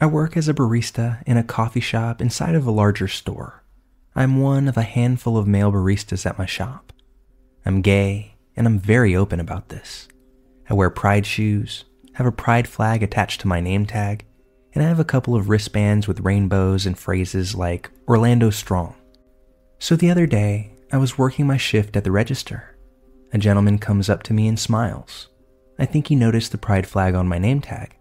I work as a barista in a coffee shop inside of a larger store. I'm one of a handful of male baristas at my shop. I'm gay, and I'm very open about this. I wear pride shoes, have a pride flag attached to my name tag, and I have a couple of wristbands with rainbows and phrases like Orlando Strong. So the other day, I was working my shift at the register. A gentleman comes up to me and smiles. I think he noticed the pride flag on my name tag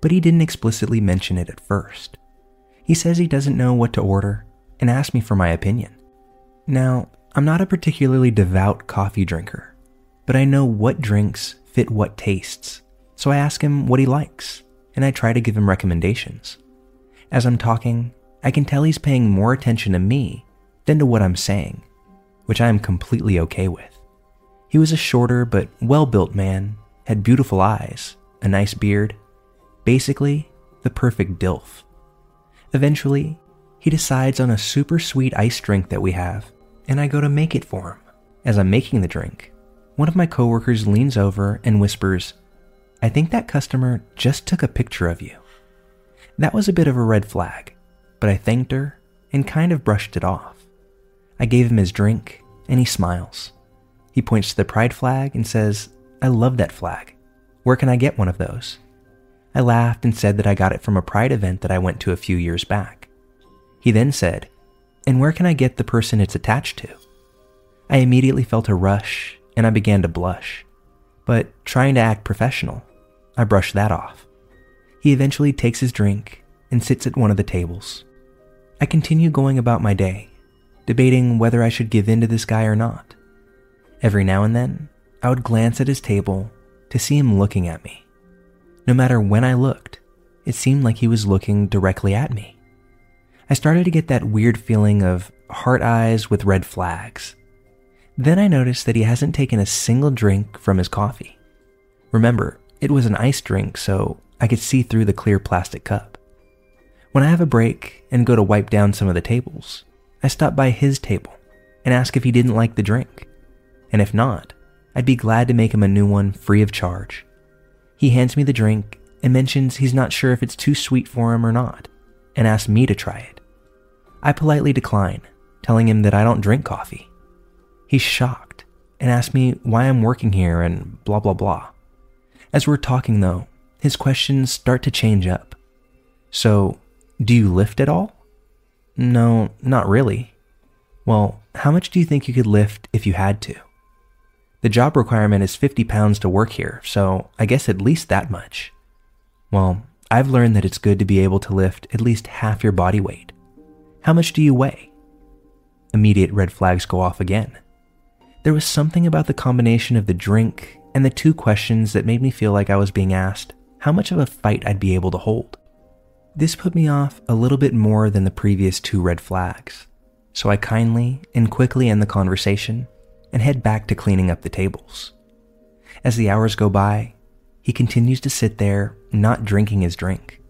but he didn't explicitly mention it at first. He says he doesn't know what to order and asked me for my opinion. Now, I'm not a particularly devout coffee drinker, but I know what drinks fit what tastes, so I ask him what he likes and I try to give him recommendations. As I'm talking, I can tell he's paying more attention to me than to what I'm saying, which I am completely okay with. He was a shorter but well built man, had beautiful eyes, a nice beard, Basically, the perfect DILF. Eventually, he decides on a super sweet ice drink that we have, and I go to make it for him. As I'm making the drink, one of my coworkers leans over and whispers, I think that customer just took a picture of you. That was a bit of a red flag, but I thanked her and kind of brushed it off. I gave him his drink, and he smiles. He points to the pride flag and says, I love that flag. Where can I get one of those? I laughed and said that I got it from a pride event that I went to a few years back. He then said, And where can I get the person it's attached to? I immediately felt a rush and I began to blush. But trying to act professional, I brushed that off. He eventually takes his drink and sits at one of the tables. I continue going about my day, debating whether I should give in to this guy or not. Every now and then, I would glance at his table to see him looking at me. No matter when I looked, it seemed like he was looking directly at me. I started to get that weird feeling of heart eyes with red flags. Then I noticed that he hasn't taken a single drink from his coffee. Remember, it was an ice drink, so I could see through the clear plastic cup. When I have a break and go to wipe down some of the tables, I stop by his table and ask if he didn't like the drink. And if not, I'd be glad to make him a new one free of charge. He hands me the drink and mentions he's not sure if it's too sweet for him or not, and asks me to try it. I politely decline, telling him that I don't drink coffee. He's shocked and asks me why I'm working here and blah blah blah. As we're talking though, his questions start to change up. So, do you lift at all? No, not really. Well, how much do you think you could lift if you had to? The job requirement is 50 pounds to work here, so I guess at least that much. Well, I've learned that it's good to be able to lift at least half your body weight. How much do you weigh? Immediate red flags go off again. There was something about the combination of the drink and the two questions that made me feel like I was being asked how much of a fight I'd be able to hold. This put me off a little bit more than the previous two red flags, so I kindly and quickly end the conversation and head back to cleaning up the tables. As the hours go by, he continues to sit there, not drinking his drink.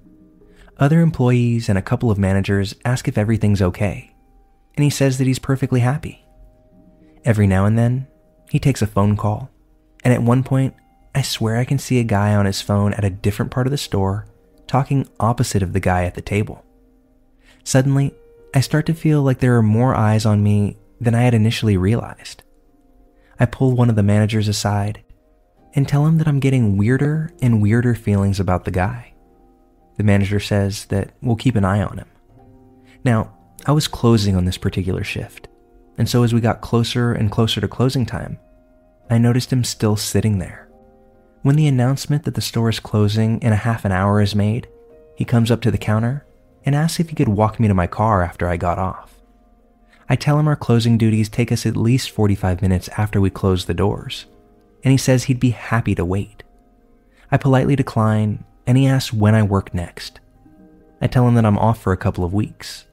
Other employees and a couple of managers ask if everything's okay, and he says that he's perfectly happy. Every now and then, he takes a phone call, and at one point, I swear I can see a guy on his phone at a different part of the store talking opposite of the guy at the table. Suddenly, I start to feel like there are more eyes on me than I had initially realized. I pull one of the managers aside and tell him that I'm getting weirder and weirder feelings about the guy. The manager says that we'll keep an eye on him. Now, I was closing on this particular shift, and so as we got closer and closer to closing time, I noticed him still sitting there. When the announcement that the store is closing in a half an hour is made, he comes up to the counter and asks if he could walk me to my car after I got off. I tell him our closing duties take us at least 45 minutes after we close the doors, and he says he'd be happy to wait. I politely decline, and he asks when I work next. I tell him that I'm off for a couple of weeks.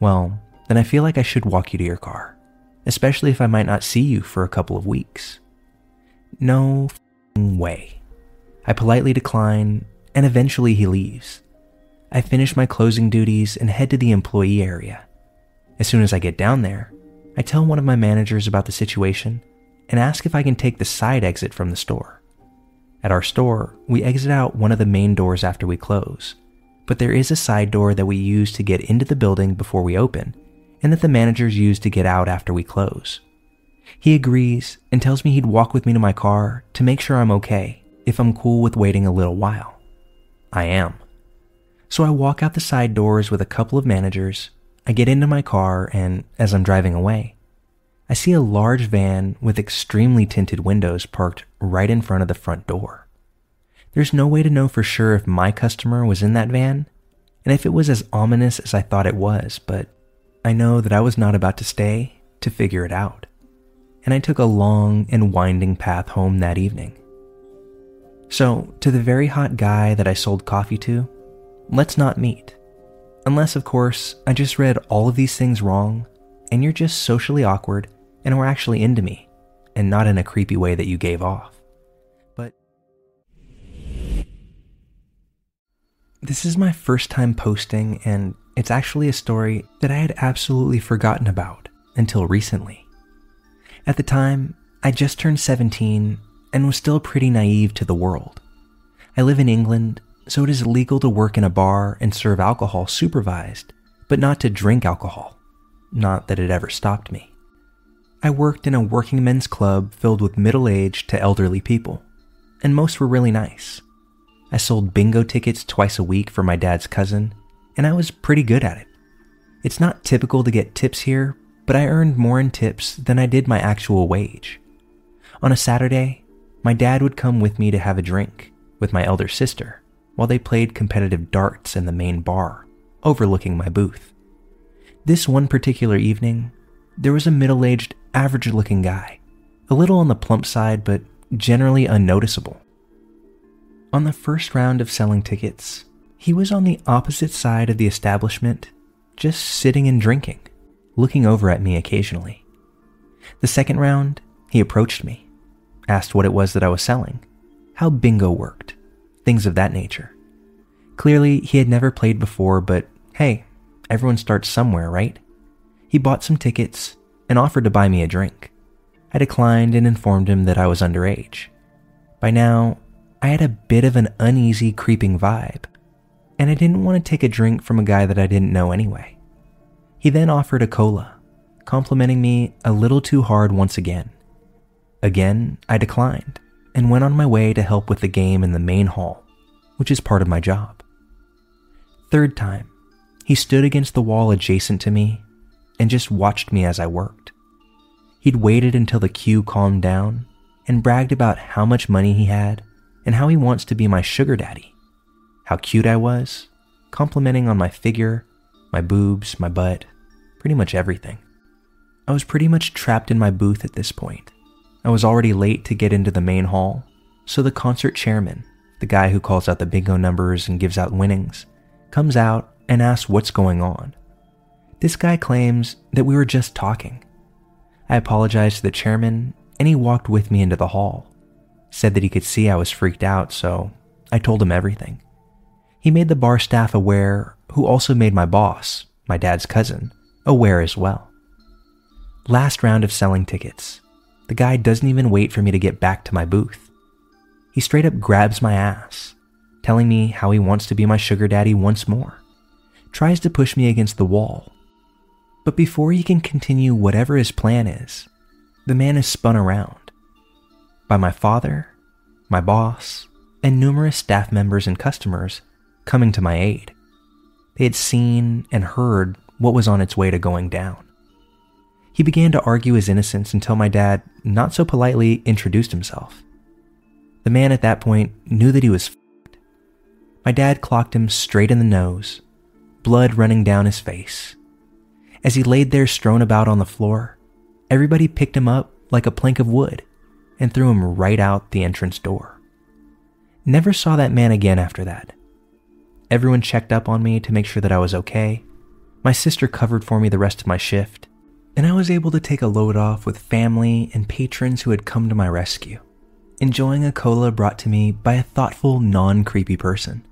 Well, then I feel like I should walk you to your car, especially if I might not see you for a couple of weeks. No way. I politely decline, and eventually he leaves. I finish my closing duties and head to the employee area. As soon as I get down there, I tell one of my managers about the situation and ask if I can take the side exit from the store. At our store, we exit out one of the main doors after we close, but there is a side door that we use to get into the building before we open, and that the managers use to get out after we close. He agrees and tells me he'd walk with me to my car to make sure I'm okay if I'm cool with waiting a little while. I am. So I walk out the side doors with a couple of managers, I get into my car, and as I'm driving away, I see a large van with extremely tinted windows parked right in front of the front door. There's no way to know for sure if my customer was in that van and if it was as ominous as I thought it was, but I know that I was not about to stay to figure it out. And I took a long and winding path home that evening. So, to the very hot guy that I sold coffee to, let's not meet. Unless, of course, I just read all of these things wrong and you're just socially awkward and were actually into me, and not in a creepy way that you gave off. But this is my first time posting, and it's actually a story that I had absolutely forgotten about until recently. At the time, I just turned 17 and was still pretty naive to the world. I live in England, so it is legal to work in a bar and serve alcohol supervised, but not to drink alcohol. Not that it ever stopped me. I worked in a working men's club filled with middle aged to elderly people, and most were really nice. I sold bingo tickets twice a week for my dad's cousin, and I was pretty good at it. It's not typical to get tips here, but I earned more in tips than I did my actual wage. On a Saturday, my dad would come with me to have a drink with my elder sister while they played competitive darts in the main bar, overlooking my booth. This one particular evening, there was a middle aged, average looking guy, a little on the plump side, but generally unnoticeable. On the first round of selling tickets, he was on the opposite side of the establishment, just sitting and drinking, looking over at me occasionally. The second round, he approached me, asked what it was that I was selling, how bingo worked, things of that nature. Clearly, he had never played before, but hey, Everyone starts somewhere, right? He bought some tickets and offered to buy me a drink. I declined and informed him that I was underage. By now, I had a bit of an uneasy, creeping vibe, and I didn't want to take a drink from a guy that I didn't know anyway. He then offered a cola, complimenting me a little too hard once again. Again, I declined and went on my way to help with the game in the main hall, which is part of my job. Third time, he stood against the wall adjacent to me and just watched me as I worked. He'd waited until the queue calmed down and bragged about how much money he had and how he wants to be my sugar daddy, how cute I was, complimenting on my figure, my boobs, my butt, pretty much everything. I was pretty much trapped in my booth at this point. I was already late to get into the main hall, so the concert chairman, the guy who calls out the bingo numbers and gives out winnings, comes out and asks what's going on. This guy claims that we were just talking. I apologized to the chairman and he walked with me into the hall. Said that he could see I was freaked out, so I told him everything. He made the bar staff aware, who also made my boss, my dad's cousin, aware as well. Last round of selling tickets. The guy doesn't even wait for me to get back to my booth. He straight up grabs my ass, telling me how he wants to be my sugar daddy once more tries to push me against the wall. But before he can continue whatever his plan is, the man is spun around by my father, my boss, and numerous staff members and customers coming to my aid. They had seen and heard what was on its way to going down. He began to argue his innocence until my dad, not so politely, introduced himself. The man at that point knew that he was f***ed. My dad clocked him straight in the nose blood running down his face. As he laid there strewn about on the floor, everybody picked him up like a plank of wood and threw him right out the entrance door. Never saw that man again after that. everyone checked up on me to make sure that I was okay. My sister covered for me the rest of my shift, and I was able to take a load off with family and patrons who had come to my rescue, enjoying a cola brought to me by a thoughtful, non creepy person.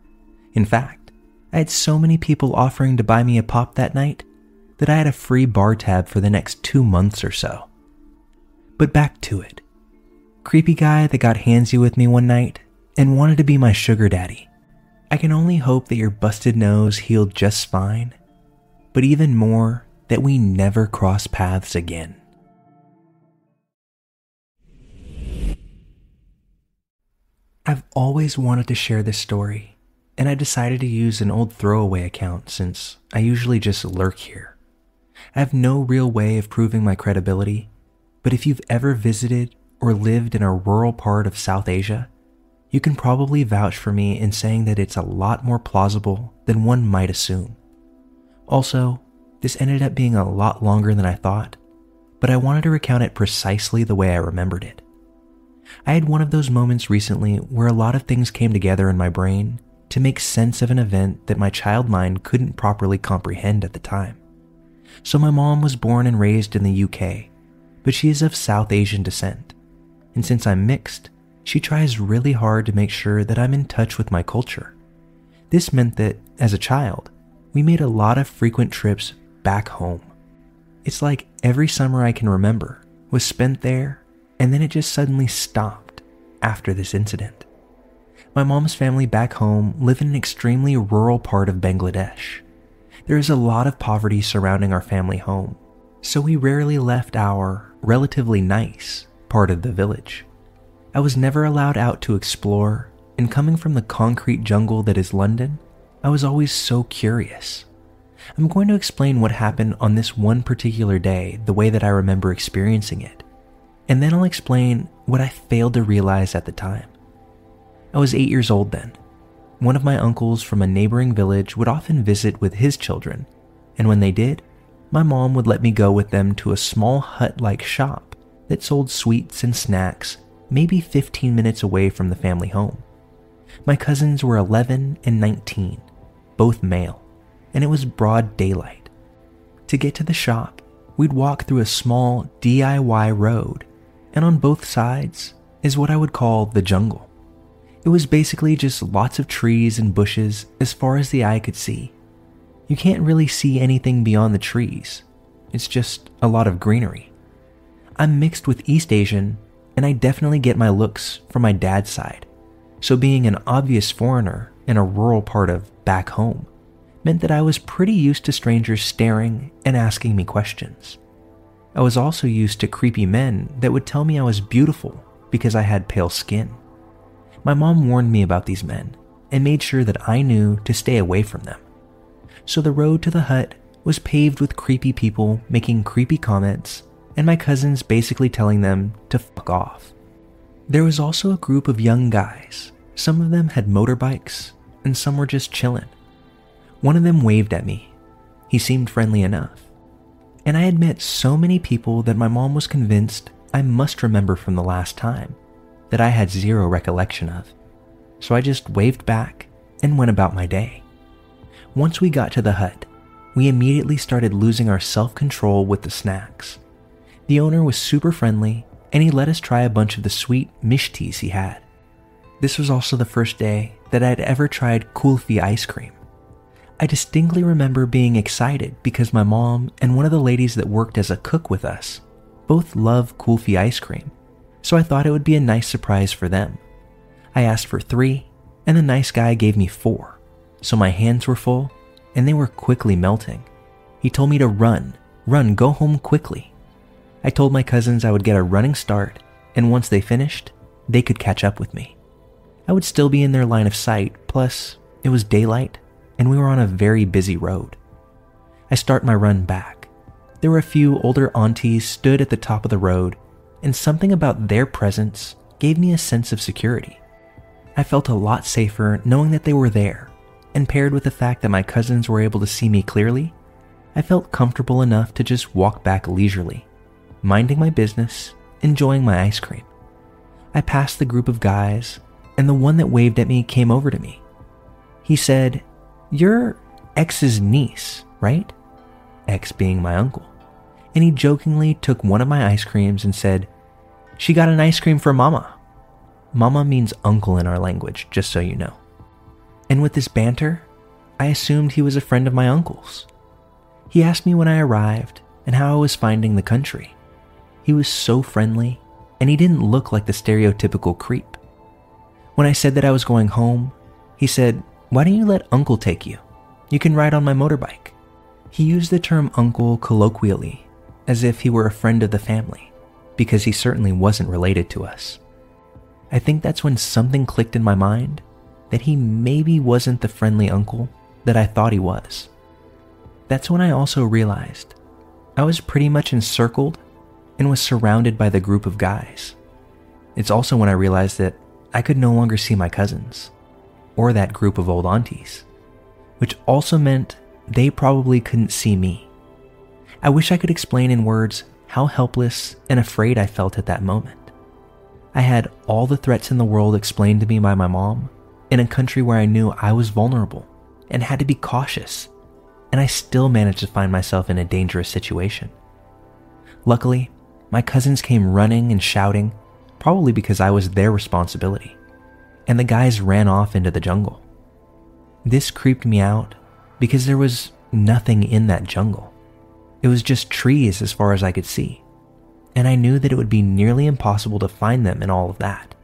In fact, I had so many people offering to buy me a pop that night that I had a free bar tab for the next two months or so. But back to it. Creepy guy that got handsy with me one night and wanted to be my sugar daddy. I can only hope that your busted nose healed just fine, but even more, that we never cross paths again. I've always wanted to share this story, and I decided to use an old throwaway account since I usually just lurk here. I have no real way of proving my credibility, but if you've ever visited or lived in a rural part of South Asia, you can probably vouch for me in saying that it's a lot more plausible than one might assume. Also, this ended up being a lot longer than I thought, but I wanted to recount it precisely the way I remembered it. I had one of those moments recently where a lot of things came together in my brain to make sense of an event that my child mind couldn't properly comprehend at the time. So, my mom was born and raised in the UK, but she is of South Asian descent. And since I'm mixed, she tries really hard to make sure that I'm in touch with my culture. This meant that, as a child, we made a lot of frequent trips back home. It's like every summer I can remember was spent there, and then it just suddenly stopped after this incident. My mom's family back home live in an extremely rural part of Bangladesh. There is a lot of poverty surrounding our family home, so we rarely left our relatively nice part of the village. I was never allowed out to explore, and coming from the concrete jungle that is London, I was always so curious. I'm going to explain what happened on this one particular day the way that I remember experiencing it, and then I'll explain what I failed to realize at the time. I was eight years old then. One of my uncles from a neighboring village would often visit with his children, and when they did, my mom would let me go with them to a small hut like shop that sold sweets and snacks, maybe 15 minutes away from the family home. My cousins were 11 and 19, both male and it was broad daylight. To get to the shop, we'd walk through a small DIY road, and on both sides is what I would call the jungle. It was basically just lots of trees and bushes as far as the eye could see. You can't really see anything beyond the trees, it's just a lot of greenery. I'm mixed with East Asian, and I definitely get my looks from my dad's side, so being an obvious foreigner in a rural part of back home meant that I was pretty used to strangers staring and asking me questions. I was also used to creepy men that would tell me I was beautiful because I had pale skin. My mom warned me about these men and made sure that I knew to stay away from them. So the road to the hut was paved with creepy people making creepy comments and my cousins basically telling them to fuck off. There was also a group of young guys. Some of them had motorbikes and some were just chillin'. One of them waved at me. He seemed friendly enough. And I had met so many people that my mom was convinced I must remember from the last time that I had zero recollection of. So I just waved back and went about my day. Once we got to the hut, we immediately started losing our self control with the snacks. The owner was super friendly and he let us try a bunch of the sweet mishtis he had. This was also the first day that I'd ever tried kulfi ice cream. I distinctly remember being excited because my mom and one of the ladies that worked as a cook with us both love kulfi ice cream, so I thought it would be a nice surprise for them. I asked for three, and the nice guy gave me four, so my hands were full and they were quickly melting. He told me to run, run, go home quickly. I told my cousins I would get a running start, and once they finished, they could catch up with me. I would still be in their line of sight, plus, it was daylight and we were on a very busy road. I start my run back. There were a few older aunties stood at the top of the road, and something about their presence gave me a sense of security. I felt a lot safer knowing that they were there, and paired with the fact that my cousins were able to see me clearly, I felt comfortable enough to just walk back leisurely, minding my business, enjoying my ice cream. I passed the group of guys, and the one that waved at me came over to me. He said, You're X's niece, right? X being my uncle. And he jokingly took one of my ice creams and said, She got an ice cream for Mama. Mama means uncle in our language, just so you know. And with this banter, I assumed he was a friend of my uncle's. He asked me when I arrived and how I was finding the country. He was so friendly, and he didn't look like the stereotypical creep. When I said that I was going home, he said, Why don't you let Uncle take you? You can ride on my motorbike. He used the term uncle colloquially, as if he were a friend of the family, because he certainly wasn't related to us. I think that's when something clicked in my mind that he maybe wasn't the friendly uncle that I thought he was. That's when I also realized I was pretty much encircled and was surrounded by the group of guys. It's also when I realized that I could no longer see my cousins or that group of old aunties, which also meant they probably couldn't see me. I wish I could explain in words how helpless and afraid I felt at that moment. I had all the threats in the world explained to me by my mom in a country where I knew I was vulnerable and had to be cautious, and I still managed to find myself in a dangerous situation. Luckily, my cousins came running and shouting, probably because I was their responsibility, and the guys ran off into the jungle. This creeped me out because there was nothing in that jungle. It was just trees as far as I could see, and I knew that it would be nearly impossible to find them in all of that.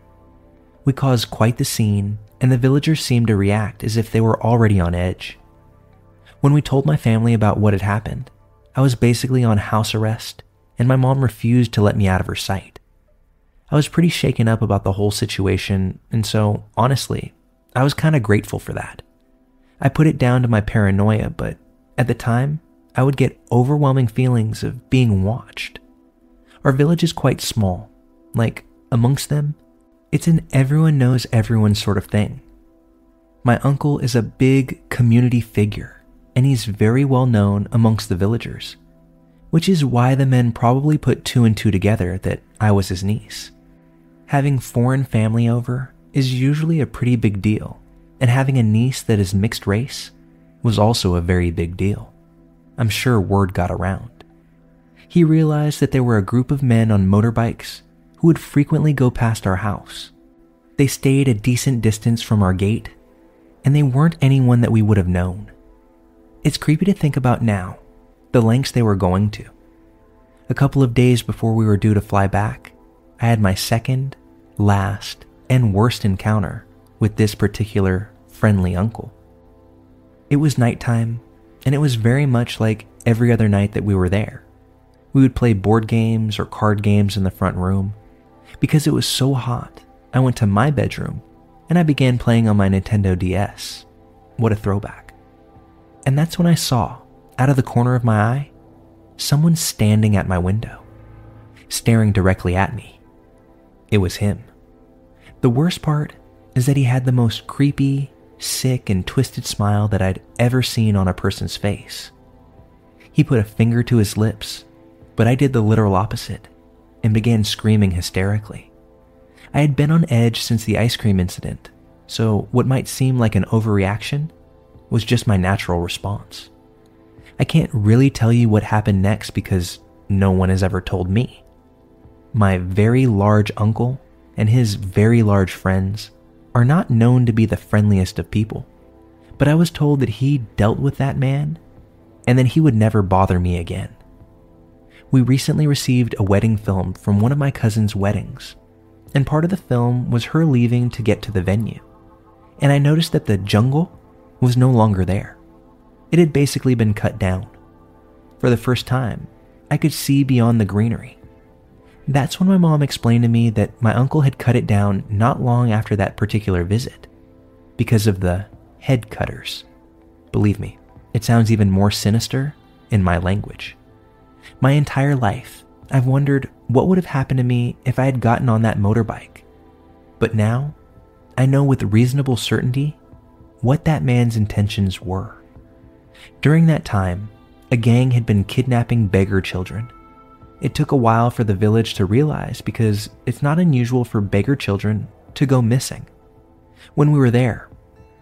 We caused quite the scene, and the villagers seemed to react as if they were already on edge. When we told my family about what had happened, I was basically on house arrest, and my mom refused to let me out of her sight. I was pretty shaken up about the whole situation, and so, honestly, I was kind of grateful for that. I put it down to my paranoia, but at the time, I would get overwhelming feelings of being watched. Our village is quite small. Like, amongst them, it's an everyone knows everyone sort of thing. My uncle is a big community figure, and he's very well known amongst the villagers, which is why the men probably put two and two together that I was his niece. Having foreign family over is usually a pretty big deal, and having a niece that is mixed race was also a very big deal. I'm sure word got around. He realized that there were a group of men on motorbikes who would frequently go past our house. They stayed a decent distance from our gate, and they weren't anyone that we would have known. It's creepy to think about now, the lengths they were going to. A couple of days before we were due to fly back, I had my second, last, and worst encounter with this particular friendly uncle. It was nighttime, and it was very much like every other night that we were there. We would play board games or card games in the front room. Because it was so hot, I went to my bedroom and I began playing on my Nintendo DS. What a throwback. And that's when I saw, out of the corner of my eye, someone standing at my window, staring directly at me. It was him. The worst part is that he had the most creepy, sick, and twisted smile that I'd ever seen on a person's face. He put a finger to his lips, but I did the literal opposite and began screaming hysterically. I had been on edge since the ice cream incident, so what might seem like an overreaction was just my natural response. I can't really tell you what happened next because no one has ever told me. My very large uncle and his very large friends are not known to be the friendliest of people, but I was told that he dealt with that man and that he would never bother me again. We recently received a wedding film from one of my cousin's weddings, and part of the film was her leaving to get to the venue. And I noticed that the jungle was no longer there. It had basically been cut down. For the first time, I could see beyond the greenery. That's when my mom explained to me that my uncle had cut it down not long after that particular visit because of the head cutters. Believe me, it sounds even more sinister in my language. My entire life, I've wondered what would have happened to me if I had gotten on that motorbike. But now, I know with reasonable certainty what that man's intentions were. During that time, a gang had been kidnapping beggar children it took a while for the village to realize because it's not unusual for beggar children to go missing. When we were there,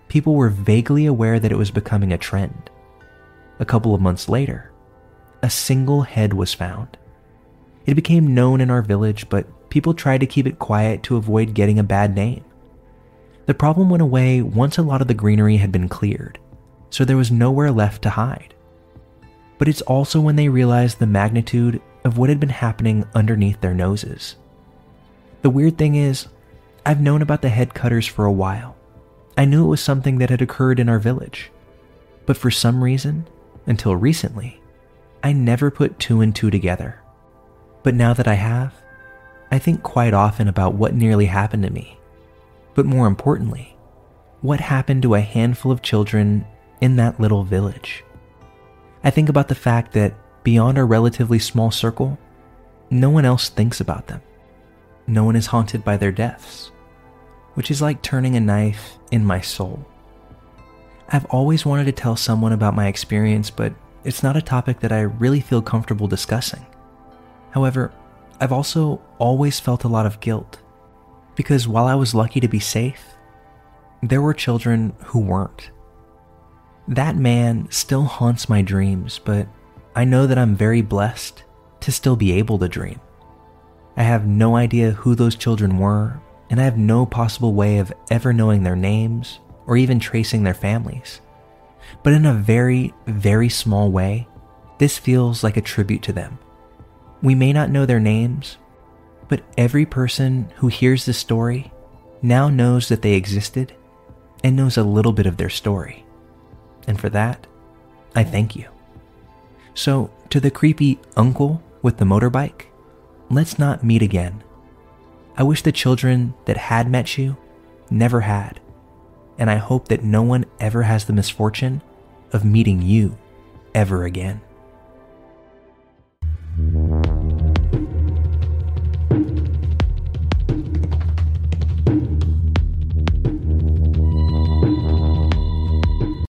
people were vaguely aware that it was becoming a trend. A couple of months later, a single head was found. It became known in our village, but people tried to keep it quiet to avoid getting a bad name. The problem went away once a lot of the greenery had been cleared, so there was nowhere left to hide. But it's also when they realized the magnitude of what had been happening underneath their noses. The weird thing is, I've known about the head cutters for a while. I knew it was something that had occurred in our village. But for some reason, until recently, I never put two and two together. But now that I have, I think quite often about what nearly happened to me. But more importantly, what happened to a handful of children in that little village. I think about the fact that beyond our relatively small circle, no one else thinks about them. No one is haunted by their deaths, which is like turning a knife in my soul. I've always wanted to tell someone about my experience, but it's not a topic that I really feel comfortable discussing. However, I've also always felt a lot of guilt because while I was lucky to be safe, there were children who weren't. That man still haunts my dreams, but I know that I'm very blessed to still be able to dream. I have no idea who those children were, and I have no possible way of ever knowing their names or even tracing their families. But in a very, very small way, this feels like a tribute to them. We may not know their names, but every person who hears this story now knows that they existed and knows a little bit of their story. And for that, I thank you. So, to the creepy uncle with the motorbike, let's not meet again. I wish the children that had met you never had, and I hope that no one ever has the misfortune of meeting you ever again.